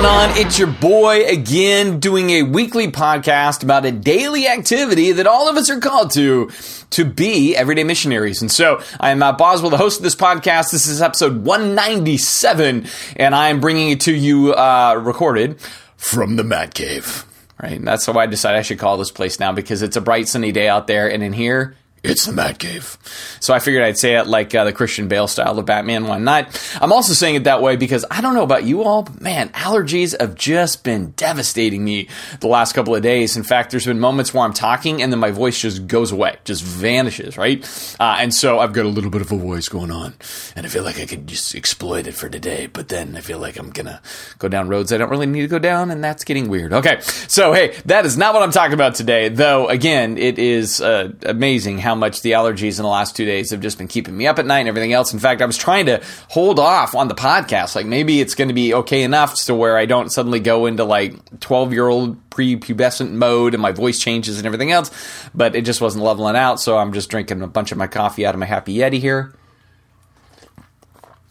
going on? It's your boy again doing a weekly podcast about a daily activity that all of us are called to to be everyday missionaries. And so I am Matt Boswell, the host of this podcast. This is episode 197, and I am bringing it to you uh, recorded from the Matt Cave. Right, and that's why I decided I should call this place now because it's a bright sunny day out there, and in here it's the Matt Cave. So I figured I'd say it like uh, the Christian Bale style of Batman One Night. I'm also saying it that way because I don't know about you all, but man, allergies have just been devastating me the last couple of days. In fact, there's been moments where I'm talking and then my voice just goes away, just vanishes, right? Uh, and so I've got a little bit of a voice going on, and I feel like I could just exploit it for today. But then I feel like I'm gonna go down roads I don't really need to go down, and that's getting weird. Okay, so hey, that is not what I'm talking about today. Though again, it is uh, amazing how how much the allergies in the last two days have just been keeping me up at night and everything else. In fact, I was trying to hold off on the podcast. Like maybe it's going to be okay enough to where I don't suddenly go into like 12 year old prepubescent mode and my voice changes and everything else. But it just wasn't leveling out. So I'm just drinking a bunch of my coffee out of my Happy Yeti here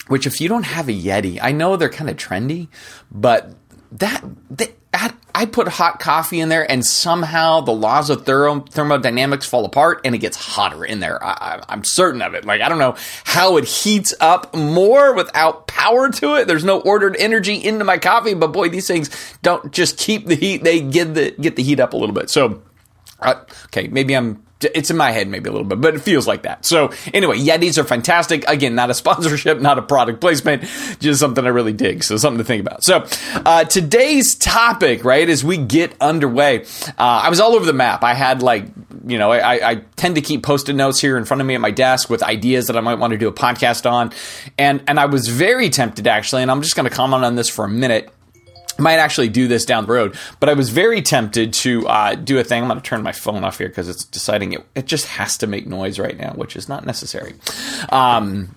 which if you don't have a Yeti, I know they're kind of trendy, but that, that I put hot coffee in there, and somehow the laws of thermodynamics fall apart, and it gets hotter in there. I, am certain of it. Like I don't know how it heats up more without power to it. There's no ordered energy into my coffee, but boy, these things don't just keep the heat; they get the get the heat up a little bit. So, uh, okay, maybe I'm it's in my head maybe a little bit, but it feels like that. So anyway, Yetis are fantastic. Again, not a sponsorship, not a product placement, just something I really dig. So something to think about. So uh, today's topic, right, as we get underway, uh, I was all over the map. I had like, you know, I, I tend to keep post-it notes here in front of me at my desk with ideas that I might want to do a podcast on, and and I was very tempted actually, and I'm just going to comment on this for a minute might actually do this down the road, but I was very tempted to uh, do a thing. I'm going to turn my phone off here because it's deciding it. It just has to make noise right now, which is not necessary. Um,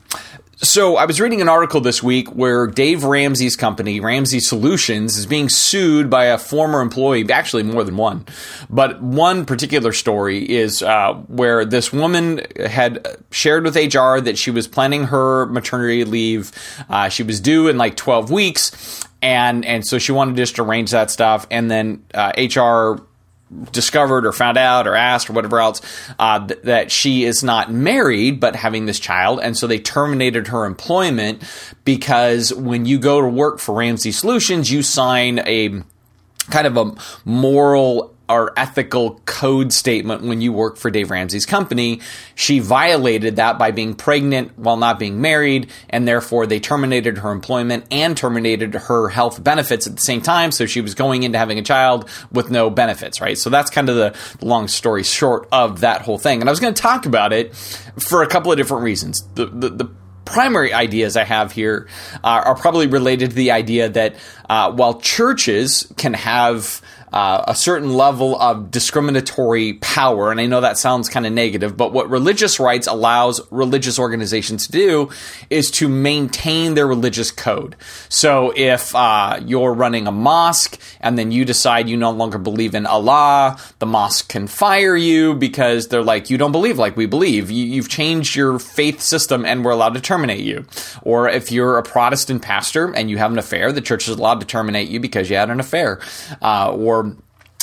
so I was reading an article this week where Dave Ramsey's company, Ramsey Solutions, is being sued by a former employee, actually more than one. But one particular story is uh, where this woman had shared with HR that she was planning her maternity leave. Uh, she was due in like 12 weeks, and and so she wanted to just arrange that stuff, and then uh, HR discovered or found out or asked or whatever else uh, th- that she is not married but having this child. And so they terminated her employment because when you go to work for ramsey solutions you sign a kind of a moral our ethical code statement when you work for Dave Ramsey's company. She violated that by being pregnant while not being married, and therefore they terminated her employment and terminated her health benefits at the same time. So she was going into having a child with no benefits, right? So that's kind of the long story short of that whole thing. And I was going to talk about it for a couple of different reasons. The, the, the primary ideas I have here uh, are probably related to the idea that uh, while churches can have uh, a certain level of discriminatory power. And I know that sounds kind of negative, but what religious rights allows religious organizations to do is to maintain their religious code. So if uh, you're running a mosque and then you decide you no longer believe in Allah, the mosque can fire you because they're like, you don't believe like we believe. You, have changed your faith system and we're allowed to terminate you. Or if you're a Protestant pastor and you have an affair, the church is allowed to terminate you because you had an affair. Uh, or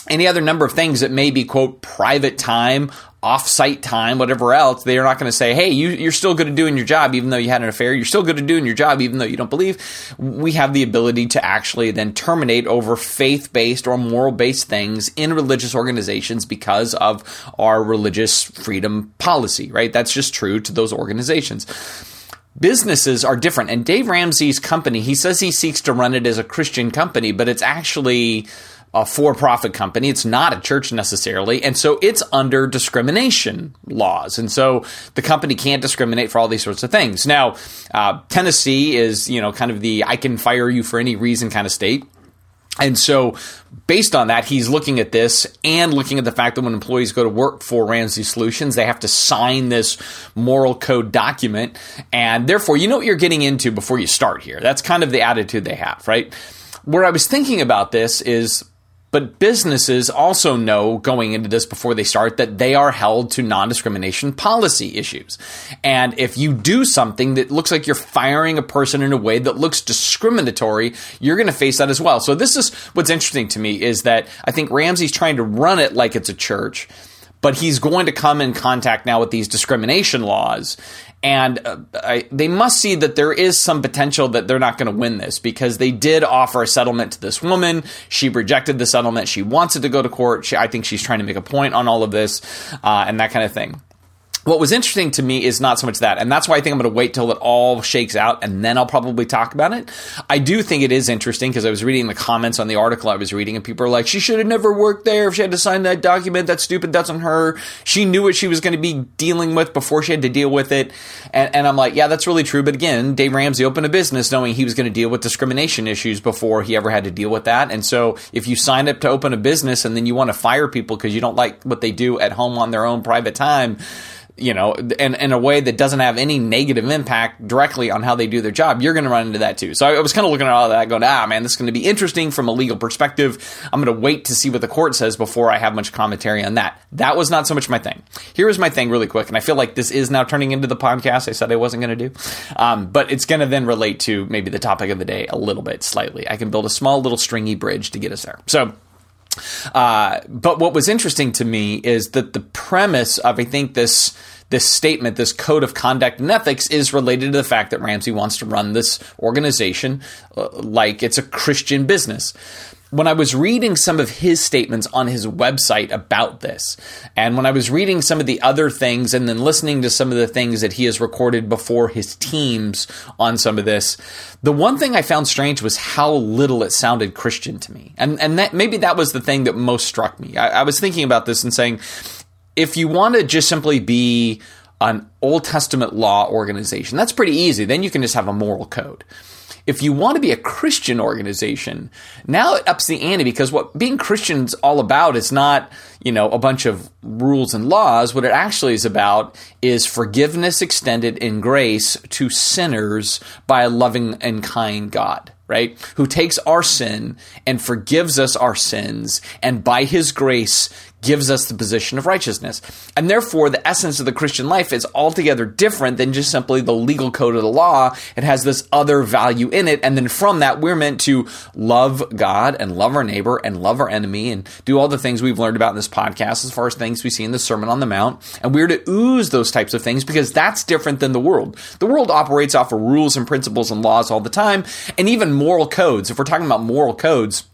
any other number of things that may be quote private time off-site time whatever else they are not going to say hey you, you're still good at doing your job even though you had an affair. You're still good at doing your job even though you don't believe. We have the ability to actually then terminate over faith-based or moral-based things in religious organizations because of our religious freedom policy right? That's just true to those organizations. Businesses are different and dave ramsey's company he says he seeks to run it as a christian company but it's actually a for profit company. It's not a church necessarily. And so it's under discrimination laws. And so the company can't discriminate for all these sorts of things. Now, uh, Tennessee is, you know, kind of the I can fire you for any reason kind of state. And so, based on that, he's looking at this and looking at the fact that when employees go to work for Ramsey Solutions, they have to sign this moral code document. And therefore, you know what you're getting into before you start here. That's kind of the attitude they have, right? Where I was thinking about this is But businesses also know going into this before they start that they are held to non discrimination policy issues. And if you do something that looks like you're firing a person in a way that looks discriminatory, you're going to face that as well. So this is what's interesting to me is that I think Ramsey's trying to run it like it's a church but he's going to come in contact now with these discrimination laws. And uh, I, they must see that there is some potential that they're not going to win this because they did offer a settlement to this woman. She rejected the settlement. She wants it to go to court. She, I think she's trying to make a point on all of this uh, and that kind of thing what was interesting to me is not so much that, and that's why I think I'm going to wait till it all shakes out and then I'll probably talk about it. I do think it is interesting because I was reading the comments on the article I was reading, and people are like, "She should have never worked there. If she had to sign that document, that's stupid. That's on her. She knew what she was going to be dealing with before she had to deal with it." And, and I'm like, "Yeah, that's really true." But again, Dave Ramsey opened a business knowing he was going to deal with discrimination issues before he ever had to deal with that. And so, if you sign up to open a business and then you want to fire people because you don't like what they do at home on their own private time you know, in, in a way that doesn't have any negative impact directly on how they do their job, you're going to run into that too. So I was kind of looking at all that going, ah, man, this is going to be interesting from a legal perspective. I'm going to wait to see what the court says before I have much commentary on that. That was not so much my thing. Here is my thing really quick. And I feel like this is now turning into the podcast I said I wasn't going to do. Um, but it's going to then relate to maybe the topic of the day a little bit slightly. I can build a small little stringy bridge to get us there. So, uh, but what was interesting to me is that the premise of, I think, this this statement, this code of conduct and ethics, is related to the fact that Ramsey wants to run this organization uh, like it's a Christian business when I was reading some of his statements on his website about this, and when I was reading some of the other things and then listening to some of the things that he has recorded before his teams on some of this, the one thing I found strange was how little it sounded Christian to me. And and that maybe that was the thing that most struck me. I, I was thinking about this and saying, if you want to just simply be an Old Testament law organization, that's pretty easy. Then you can just have a moral code. If you want to be a Christian organization, now it ups the ante because what being Christian's all about is not, you know, a bunch of rules and laws. What it actually is about is forgiveness extended in grace to sinners by a loving and kind God right? Who takes our sin and forgives us our sins, and by his grace gives us the position of righteousness. And therefore, the essence of the Christian life is altogether different than just simply the legal code of the law. It has this other value in it. And then from that, we're meant to love God and love our neighbor and love our enemy and do all the things we've learned about in this podcast as far as things we see in the Sermon on the Mount. And we're to ooze those types of things because that's different than the world. The world operates off of rules and principles and laws all the time, and even moral codes. If we're talking about moral codes,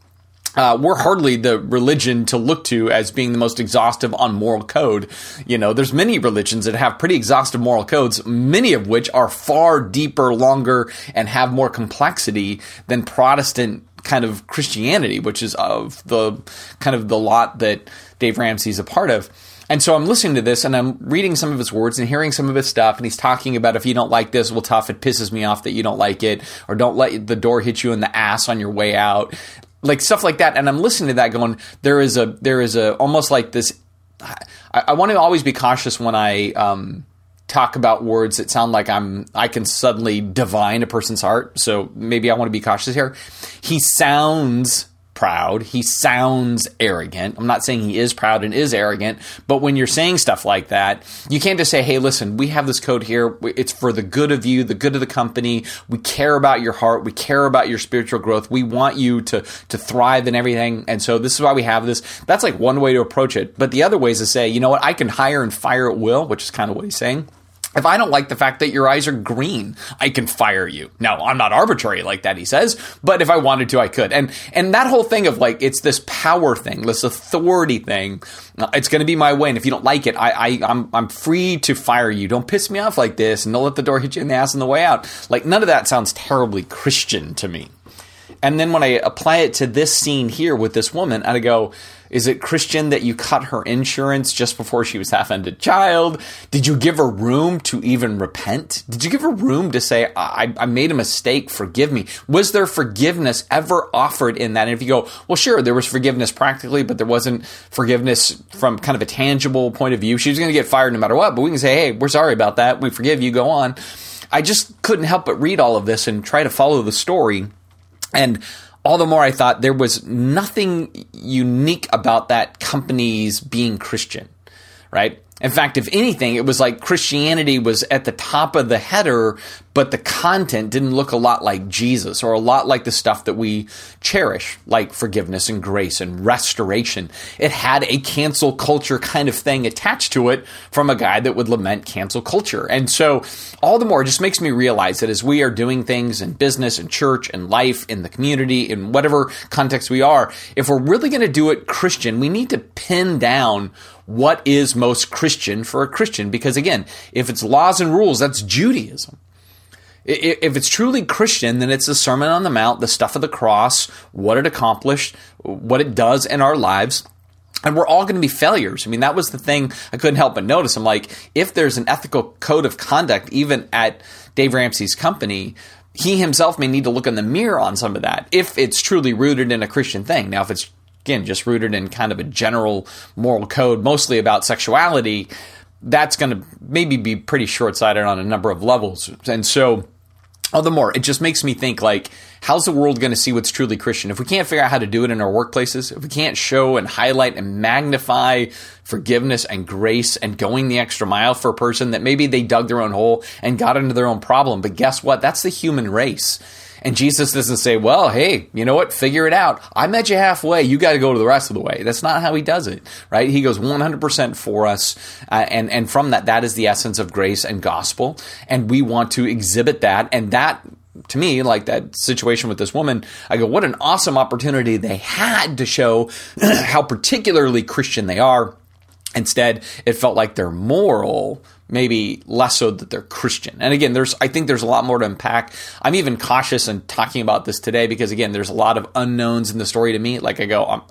uh, we're hardly the religion to look to as being the most exhaustive on moral code. You know, there's many religions that have pretty exhaustive moral codes, many of which are far deeper, longer, and have more complexity than Protestant kind of Christianity, which is of the kind of the lot that Dave Ramsey's a part of. And so I'm listening to this and I'm reading some of his words and hearing some of his stuff. And he's talking about if you don't like this, well, tough, it pisses me off that you don't like it, or don't let the door hit you in the ass on your way out like stuff like that. And I'm listening to that going, there is a, there is a, almost like this. I, I want to always be cautious when I, um, talk about words that sound like I'm I can suddenly divine a person's heart. So maybe I want to be cautious here. He sounds proud. He sounds arrogant. I'm not saying he is proud and is arrogant, but when you're saying stuff like that, you can't just say, hey, listen, we have this code here. It's for the good of you, the good of the company. We care about your heart. We care about your spiritual growth. We want you to, to thrive in everything. And so this is why we have this. That's like one way to approach it. But the other way is to say, you know what? I can hire and fire at will, which is kind of what he's saying. If I don't like the fact that your eyes are green, I can fire you. Now, I'm not arbitrary like that, he says, but if I wanted to, I could. And and that whole thing of like it's this power thing, this authority thing. Uh, it's going to be my way, and if you don't like it, I, I I'm I'm free to fire you. Don't piss me off like this, and don't let the door hit you in the ass on the way out. Like none of that sounds terribly Christian to me. And then when I apply it to this scene here with this woman, I go, is it Christian that you cut her insurance just before she was half ended child? Did you give her room to even repent? Did you give her room to say, I, I made a mistake, forgive me? Was there forgiveness ever offered in that? And if you go, well, sure, there was forgiveness practically, but there wasn't forgiveness from kind of a tangible point of view. She was going to get fired no matter what, but we can say, hey, we're sorry about that. We forgive you, go on. I just couldn't help but read all of this and try to follow the story. And all the more I thought there was nothing unique about that company's being Christian, right? In fact, if anything, it was like Christianity was at the top of the header, but the content didn't look a lot like Jesus or a lot like the stuff that we cherish, like forgiveness and grace and restoration. It had a cancel culture kind of thing attached to it from a guy that would lament cancel culture. And so, all the more, it just makes me realize that as we are doing things in business and church and life, in the community, in whatever context we are, if we're really going to do it Christian, we need to pin down what is most Christian for a Christian. Because again, if it's laws and rules, that's Judaism. If it's truly Christian, then it's the Sermon on the Mount, the stuff of the cross, what it accomplished, what it does in our lives. And we're all going to be failures. I mean, that was the thing I couldn't help but notice. I'm like, if there's an ethical code of conduct, even at Dave Ramsey's company, he himself may need to look in the mirror on some of that if it's truly rooted in a Christian thing. Now, if it's again, just rooted in kind of a general moral code, mostly about sexuality, that's going to maybe be pretty short sighted on a number of levels. And so, all the more, it just makes me think like, how's the world going to see what's truly Christian? If we can't figure out how to do it in our workplaces, if we can't show and highlight and magnify forgiveness and grace and going the extra mile for a person that maybe they dug their own hole and got into their own problem. But guess what? That's the human race. And Jesus doesn't say, well, hey, you know what? Figure it out. I met you halfway. You got to go to the rest of the way. That's not how he does it, right? He goes 100% for us. Uh, and, and from that, that is the essence of grace and gospel. And we want to exhibit that. And that to me, like that situation with this woman, I go, what an awesome opportunity they had to show how particularly Christian they are. Instead, it felt like their moral maybe less so that they're Christian. And again, there's I think there's a lot more to unpack. I'm even cautious in talking about this today because again, there's a lot of unknowns in the story to me. Like I go, I'm,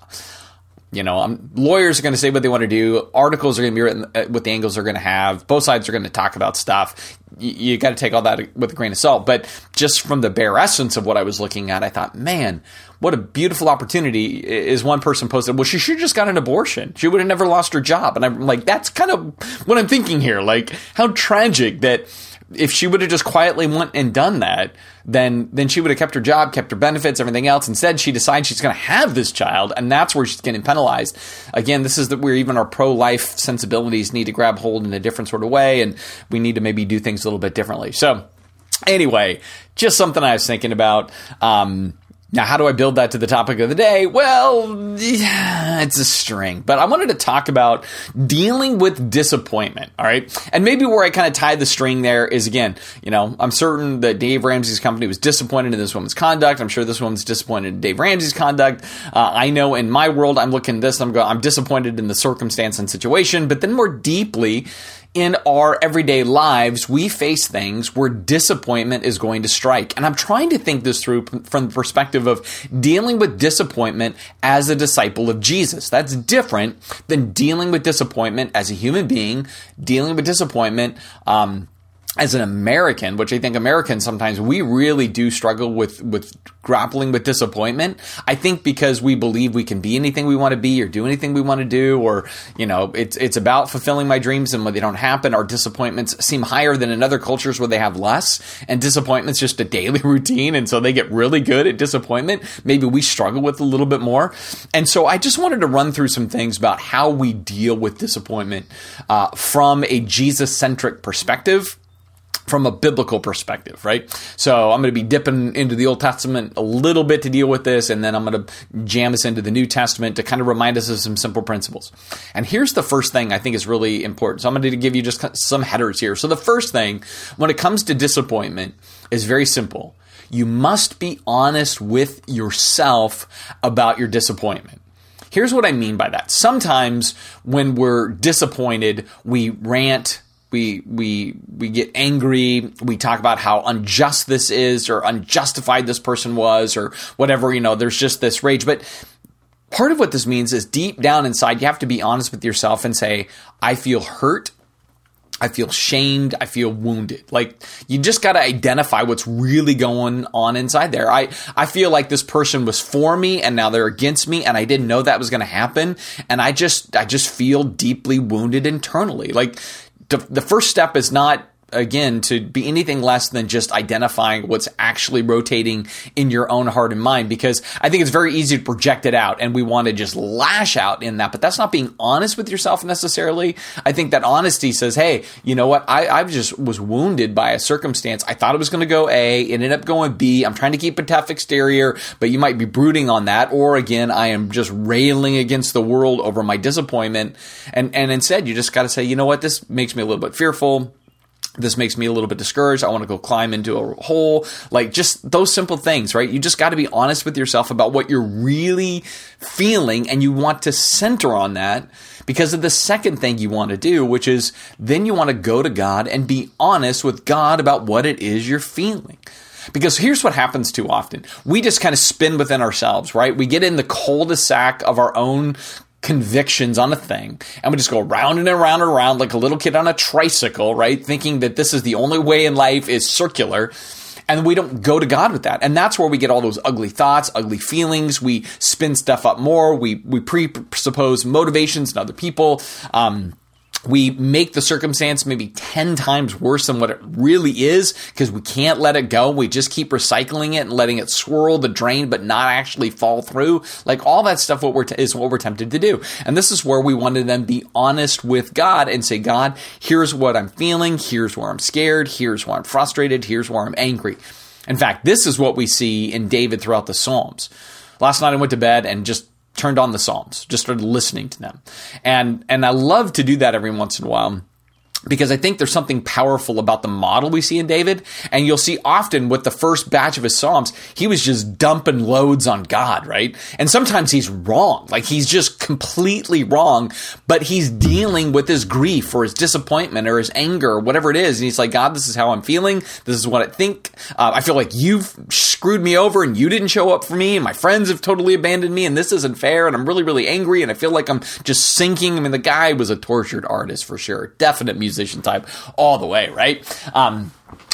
you know, I'm, lawyers are going to say what they want to do. Articles are going to be written uh, what the angles are going to have. Both sides are going to talk about stuff. You, you got to take all that with a grain of salt. But just from the bare essence of what I was looking at, I thought, man, what a beautiful opportunity is one person posted well she should just got an abortion she would have never lost her job and i'm like that's kind of what i'm thinking here like how tragic that if she would have just quietly went and done that then then she would have kept her job kept her benefits everything else instead she decides she's going to have this child and that's where she's getting penalized. Again this is that where even our pro-life sensibilities need to grab hold in a different sort of way and we need to maybe do things a little bit differently. So anyway just something i was thinking about um, now, how do I build that to the topic of the day? Well, yeah, it's a string, but I wanted to talk about dealing with disappointment. All right. And maybe where I kind of tie the string there is again, you know, I'm certain that Dave Ramsey's company was disappointed in this woman's conduct. I'm sure this woman's disappointed in Dave Ramsey's conduct. Uh, I know in my world, I'm looking at this, I'm going, I'm disappointed in the circumstance and situation, but then more deeply, in our everyday lives, we face things where disappointment is going to strike. And I'm trying to think this through from the perspective of dealing with disappointment as a disciple of Jesus. That's different than dealing with disappointment as a human being, dealing with disappointment um, as an American, which I think Americans sometimes we really do struggle with with grappling with disappointment. I think because we believe we can be anything we want to be or do anything we want to do, or you know, it's it's about fulfilling my dreams, and when they don't happen, our disappointments seem higher than in other cultures where they have less. And disappointment's just a daily routine, and so they get really good at disappointment. Maybe we struggle with a little bit more, and so I just wanted to run through some things about how we deal with disappointment uh, from a Jesus centric perspective from a biblical perspective, right? So I'm going to be dipping into the Old Testament a little bit to deal with this, and then I'm going to jam us into the New Testament to kind of remind us of some simple principles. And here's the first thing I think is really important. So I'm going to give you just some headers here. So the first thing, when it comes to disappointment, is very simple. You must be honest with yourself about your disappointment. Here's what I mean by that. Sometimes when we're disappointed, we rant, we we we get angry we talk about how unjust this is or unjustified this person was or whatever you know there's just this rage but part of what this means is deep down inside you have to be honest with yourself and say i feel hurt I feel shamed. I feel wounded. Like you just got to identify what's really going on inside there. I, I feel like this person was for me and now they're against me and I didn't know that was going to happen. And I just, I just feel deeply wounded internally. Like the, first step is not again to be anything less than just identifying what's actually rotating in your own heart and mind because I think it's very easy to project it out and we want to just lash out in that, but that's not being honest with yourself necessarily. I think that honesty says, hey, you know what? I, I just was wounded by a circumstance. I thought it was going to go A, it ended up going B. I'm trying to keep a tough exterior, but you might be brooding on that. Or again, I am just railing against the world over my disappointment. And, and instead, you just got to say, you know what? This makes me a little bit fearful this makes me a little bit discouraged. I want to go climb into a hole. Like just those simple things, right? You just got to be honest with yourself about what you're really feeling and you want to center on that because of the second thing you want to do, which is then you want to go to God and be honest with God about what it is you're feeling. Because here's what happens too often. We just kind of spin within ourselves, right? We get in the cul-de-sac of our own convictions on a thing and we just go round and around and around like a little kid on a tricycle, right? Thinking that this is the only way in life is circular. And we don't go to God with that. And that's where we get all those ugly thoughts, ugly feelings. We spin stuff up more. We, we presuppose motivations in other people. Um, we make the circumstance maybe 10 times worse than what it really is because we can't let it go. We just keep recycling it and letting it swirl the drain, but not actually fall through. Like all that stuff, what we're t- is what we're tempted to do. And this is where we want to then be honest with God and say, God, here's what I'm feeling. Here's where I'm scared. Here's where I'm frustrated. Here's where I'm angry. In fact, this is what we see in David throughout the Psalms. Last night I went to bed and just turned on the Psalms, just started listening to them. And and I love to do that every once in a while because I think there's something powerful about the model we see in David. And you'll see often with the first batch of his Psalms, he was just dumping loads on God, right? And sometimes he's wrong. Like he's just completely wrong, but he's dealing with his grief or his disappointment or his anger or whatever it is. And he's like, God, this is how I'm feeling. This is what I think. Uh, I feel like you've screwed me over and you didn't show up for me. And my friends have totally abandoned me and this isn't fair. And I'm really, really angry. And I feel like I'm just sinking. I mean, the guy was a tortured artist for sure. Definite music musician type all the way, right? Um,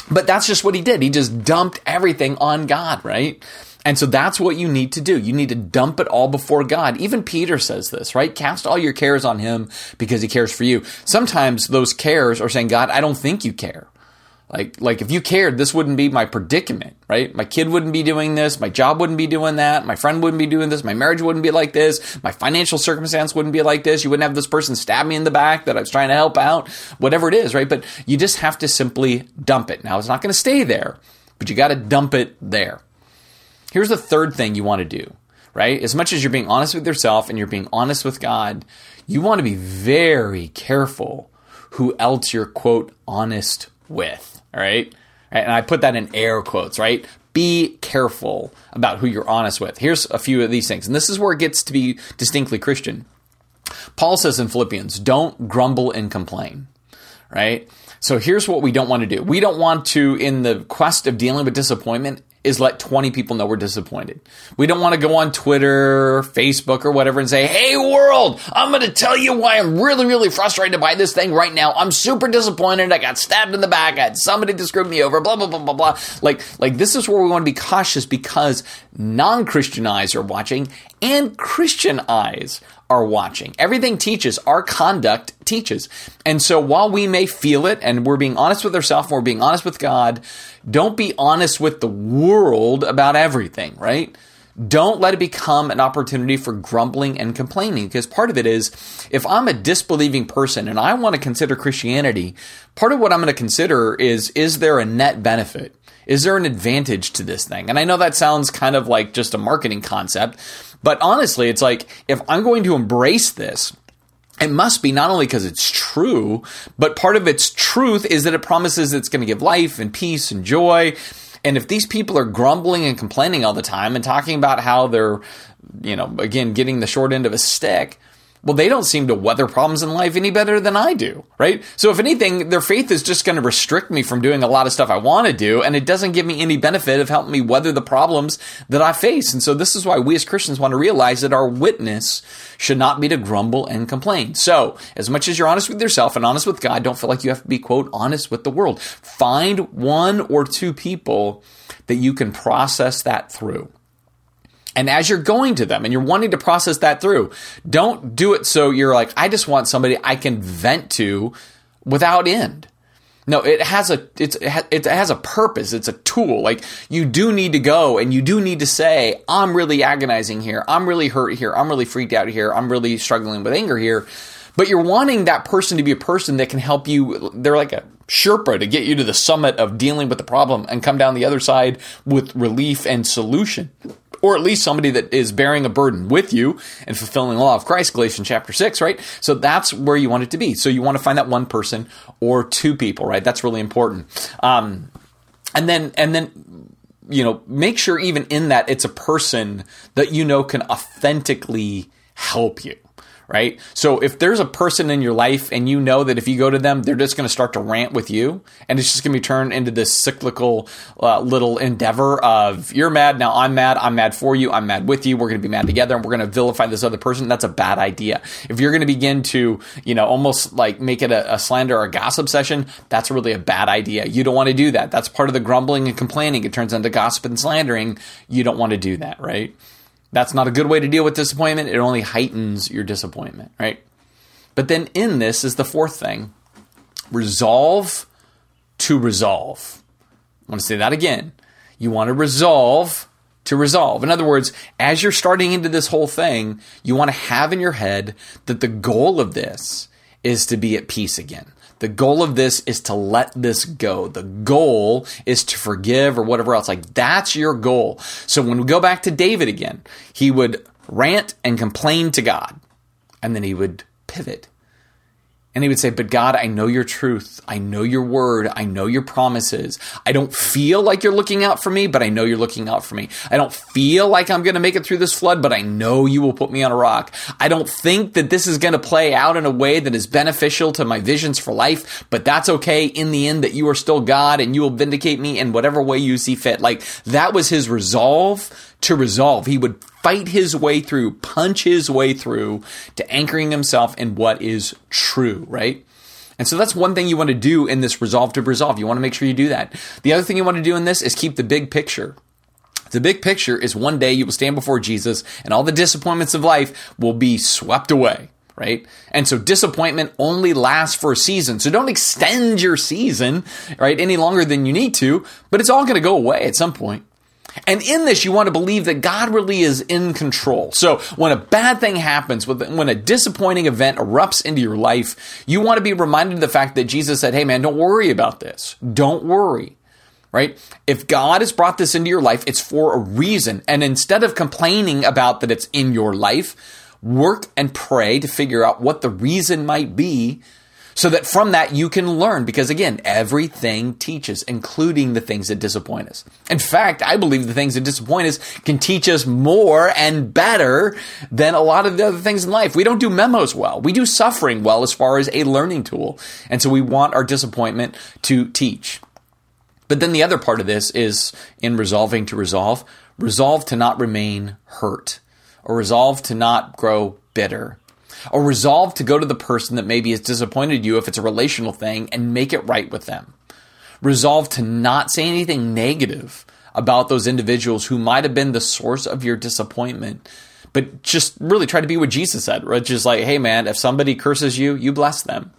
but that's just what he did. He just dumped everything on God, right? And so that's what you need to do. You need to dump it all before God. Even Peter says this, right? Cast all your cares on him because he cares for you. Sometimes those cares are saying, God, I don't think you care. Like, like if you cared, this wouldn't be my predicament, right? My kid wouldn't be doing this. My job wouldn't be doing that. My friend wouldn't be doing this. My marriage wouldn't be like this. My financial circumstance wouldn't be like this. You wouldn't have this person stab me in the back that I was trying to help out, whatever it is, right? But you just have to simply dump it. Now, it's not going to stay there, but you got to dump it there. Here's the third thing you want to do, right? As much as you're being honest with yourself and you're being honest with God, you want to be very careful who else you're quote honest with. All right. And I put that in air quotes, right? Be careful about who you're honest with. Here's a few of these things. And this is where it gets to be distinctly Christian. Paul says in Philippians, don't grumble and complain, right? So here's what we don't want to do. We don't want to, in the quest of dealing with disappointment, is let 20 people know we're disappointed. We don't want to go on Twitter, Facebook, or whatever and say, Hey world, I'm going to tell you why I'm really, really frustrated by this thing right now. I'm super disappointed. I got stabbed in the back. I had somebody to screw me over, blah, blah, blah, blah, blah. Like, like this is where we want to be cautious because non-Christian eyes are watching and Christian eyes are watching. Everything teaches, our conduct teaches. And so while we may feel it and we're being honest with ourselves, we're being honest with God, don't be honest with the world about everything, right? Don't let it become an opportunity for grumbling and complaining because part of it is if I'm a disbelieving person and I want to consider Christianity, part of what I'm going to consider is is there a net benefit? Is there an advantage to this thing? And I know that sounds kind of like just a marketing concept, but honestly, it's like if I'm going to embrace this, it must be not only because it's true, but part of its truth is that it promises it's going to give life and peace and joy. And if these people are grumbling and complaining all the time and talking about how they're, you know, again, getting the short end of a stick, well, they don't seem to weather problems in life any better than I do, right? So if anything, their faith is just going to restrict me from doing a lot of stuff I want to do, and it doesn't give me any benefit of helping me weather the problems that I face. And so this is why we as Christians want to realize that our witness should not be to grumble and complain. So as much as you're honest with yourself and honest with God, don't feel like you have to be, quote, honest with the world. Find one or two people that you can process that through. And as you're going to them and you're wanting to process that through, don't do it so you're like, I just want somebody I can vent to without end. No, it has a it's it has a purpose. It's a tool. Like you do need to go and you do need to say, "I'm really agonizing here. I'm really hurt here. I'm really freaked out here. I'm really struggling with anger here." But you're wanting that person to be a person that can help you. They're like a Sherpa to get you to the summit of dealing with the problem and come down the other side with relief and solution or at least somebody that is bearing a burden with you and fulfilling the law of Christ, Galatians chapter 6, right? So that's where you want it to be. So you want to find that one person or two people, right? That's really important. Um, and then, and then, you know, make sure even in that it's a person that you know can authentically help you right? So if there's a person in your life and you know that if you go to them, they're just going to start to rant with you, and it's just going to be turned into this cyclical uh, little endeavor of you're mad, now I'm mad, I'm mad for you, I'm mad with you, we're going to be mad together, and we're going to vilify this other person. That's a bad idea. If you're going to begin to, you know, almost like make it a, a slander or a gossip session, that's really a bad idea. You don't want to do that. That's part of the grumbling and complaining. It turns into gossip and slandering. You don't want to do that, right? That's not a good way to deal with disappointment. It only heightens your disappointment, right? But then in this is the fourth thing resolve to resolve. I want to say that again. You want to resolve to resolve. In other words, as you're starting into this whole thing, you want to have in your head that the goal of this is to be at peace again. The goal of this is to let this go. The goal is to forgive or whatever else. Like that's your goal. So when we go back to David again, he would rant and complain to God, and then he would pivot and he would say, But God, I know your truth. I know your word. I know your promises. I don't feel like you're looking out for me, but I know you're looking out for me. I don't feel like I'm going to make it through this flood, but I know you will put me on a rock. I don't think that this is going to play out in a way that is beneficial to my visions for life, but that's okay in the end that you are still God and you will vindicate me in whatever way you see fit. Like that was his resolve to resolve. He would fight his way through, punch his way through to anchoring himself in what is true, right? And so that's one thing you want to do in this resolve to resolve. You want to make sure you do that. The other thing you want to do in this is keep the big picture. The big picture is one day you will stand before Jesus and all the disappointments of life will be swept away right? And so disappointment only lasts for a season. So don't extend your season, right, any longer than you need to, but it's all going to go away at some point. And in this, you want to believe that God really is in control. So when a bad thing happens, when a disappointing event erupts into your life, you want to be reminded of the fact that Jesus said, Hey man, don't worry about this. Don't worry. Right? If God has brought this into your life, it's for a reason. And instead of complaining about that it's in your life, work and pray to figure out what the reason might be so that from that you can learn because again everything teaches including the things that disappoint us. In fact i believe the things that disappoint us can teach us more and better than a lot of the other things in life. We don't do memos well. We do suffering well as far as a learning tool. And so we want our disappointment to teach. But then the other part of this is in resolving to resolve resolve to not remain hurt or resolve to not grow bitter or resolve to go to the person that maybe has disappointed you if it's a relational thing and make it right with them. Resolve to not say anything negative about those individuals who might have been the source of your disappointment. But just really try to be what Jesus said, which is like, hey man, if somebody curses you, you bless them.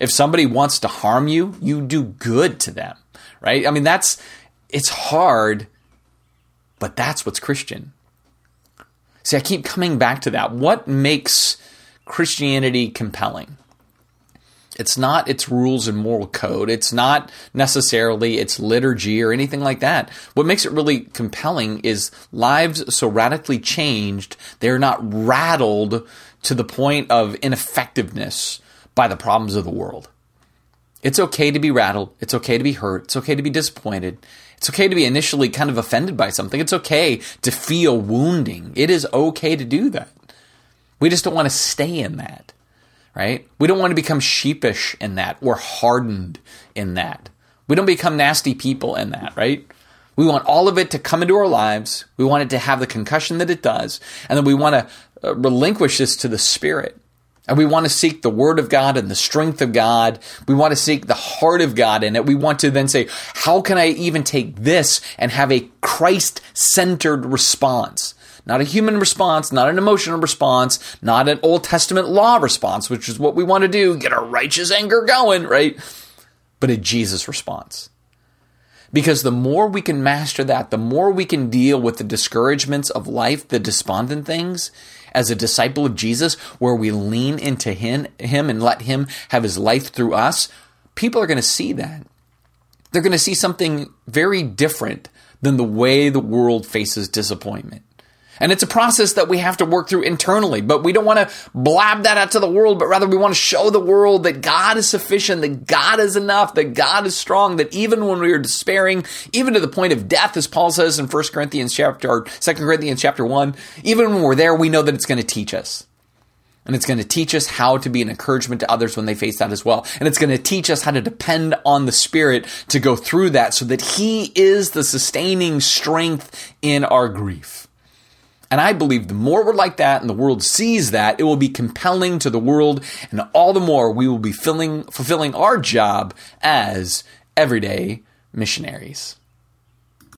If somebody wants to harm you, you do good to them, right? I mean, that's, it's hard, but that's what's Christian. See, I keep coming back to that. What makes Christianity compelling. It's not its rules and moral code. It's not necessarily its liturgy or anything like that. What makes it really compelling is lives so radically changed, they're not rattled to the point of ineffectiveness by the problems of the world. It's okay to be rattled. It's okay to be hurt. It's okay to be disappointed. It's okay to be initially kind of offended by something. It's okay to feel wounding. It is okay to do that. We just don't want to stay in that, right? We don't want to become sheepish in that or hardened in that. We don't become nasty people in that, right? We want all of it to come into our lives. We want it to have the concussion that it does. And then we want to uh, relinquish this to the Spirit. And we want to seek the Word of God and the strength of God. We want to seek the heart of God in it. We want to then say, how can I even take this and have a Christ centered response? Not a human response, not an emotional response, not an Old Testament law response, which is what we want to do, get our righteous anger going, right? but a Jesus response. Because the more we can master that, the more we can deal with the discouragements of life, the despondent things, as a disciple of Jesus, where we lean into him, him and let him have his life through us, people are going to see that. They're going to see something very different than the way the world faces disappointment. And it's a process that we have to work through internally, but we don't want to blab that out to the world, but rather we want to show the world that God is sufficient, that God is enough, that God is strong, that even when we are despairing, even to the point of death, as Paul says in 1 Corinthians chapter, or 2 Corinthians chapter 1, even when we're there, we know that it's going to teach us. And it's going to teach us how to be an encouragement to others when they face that as well. And it's going to teach us how to depend on the Spirit to go through that so that He is the sustaining strength in our grief. And I believe the more we're like that and the world sees that, it will be compelling to the world, and all the more we will be filling, fulfilling our job as everyday missionaries.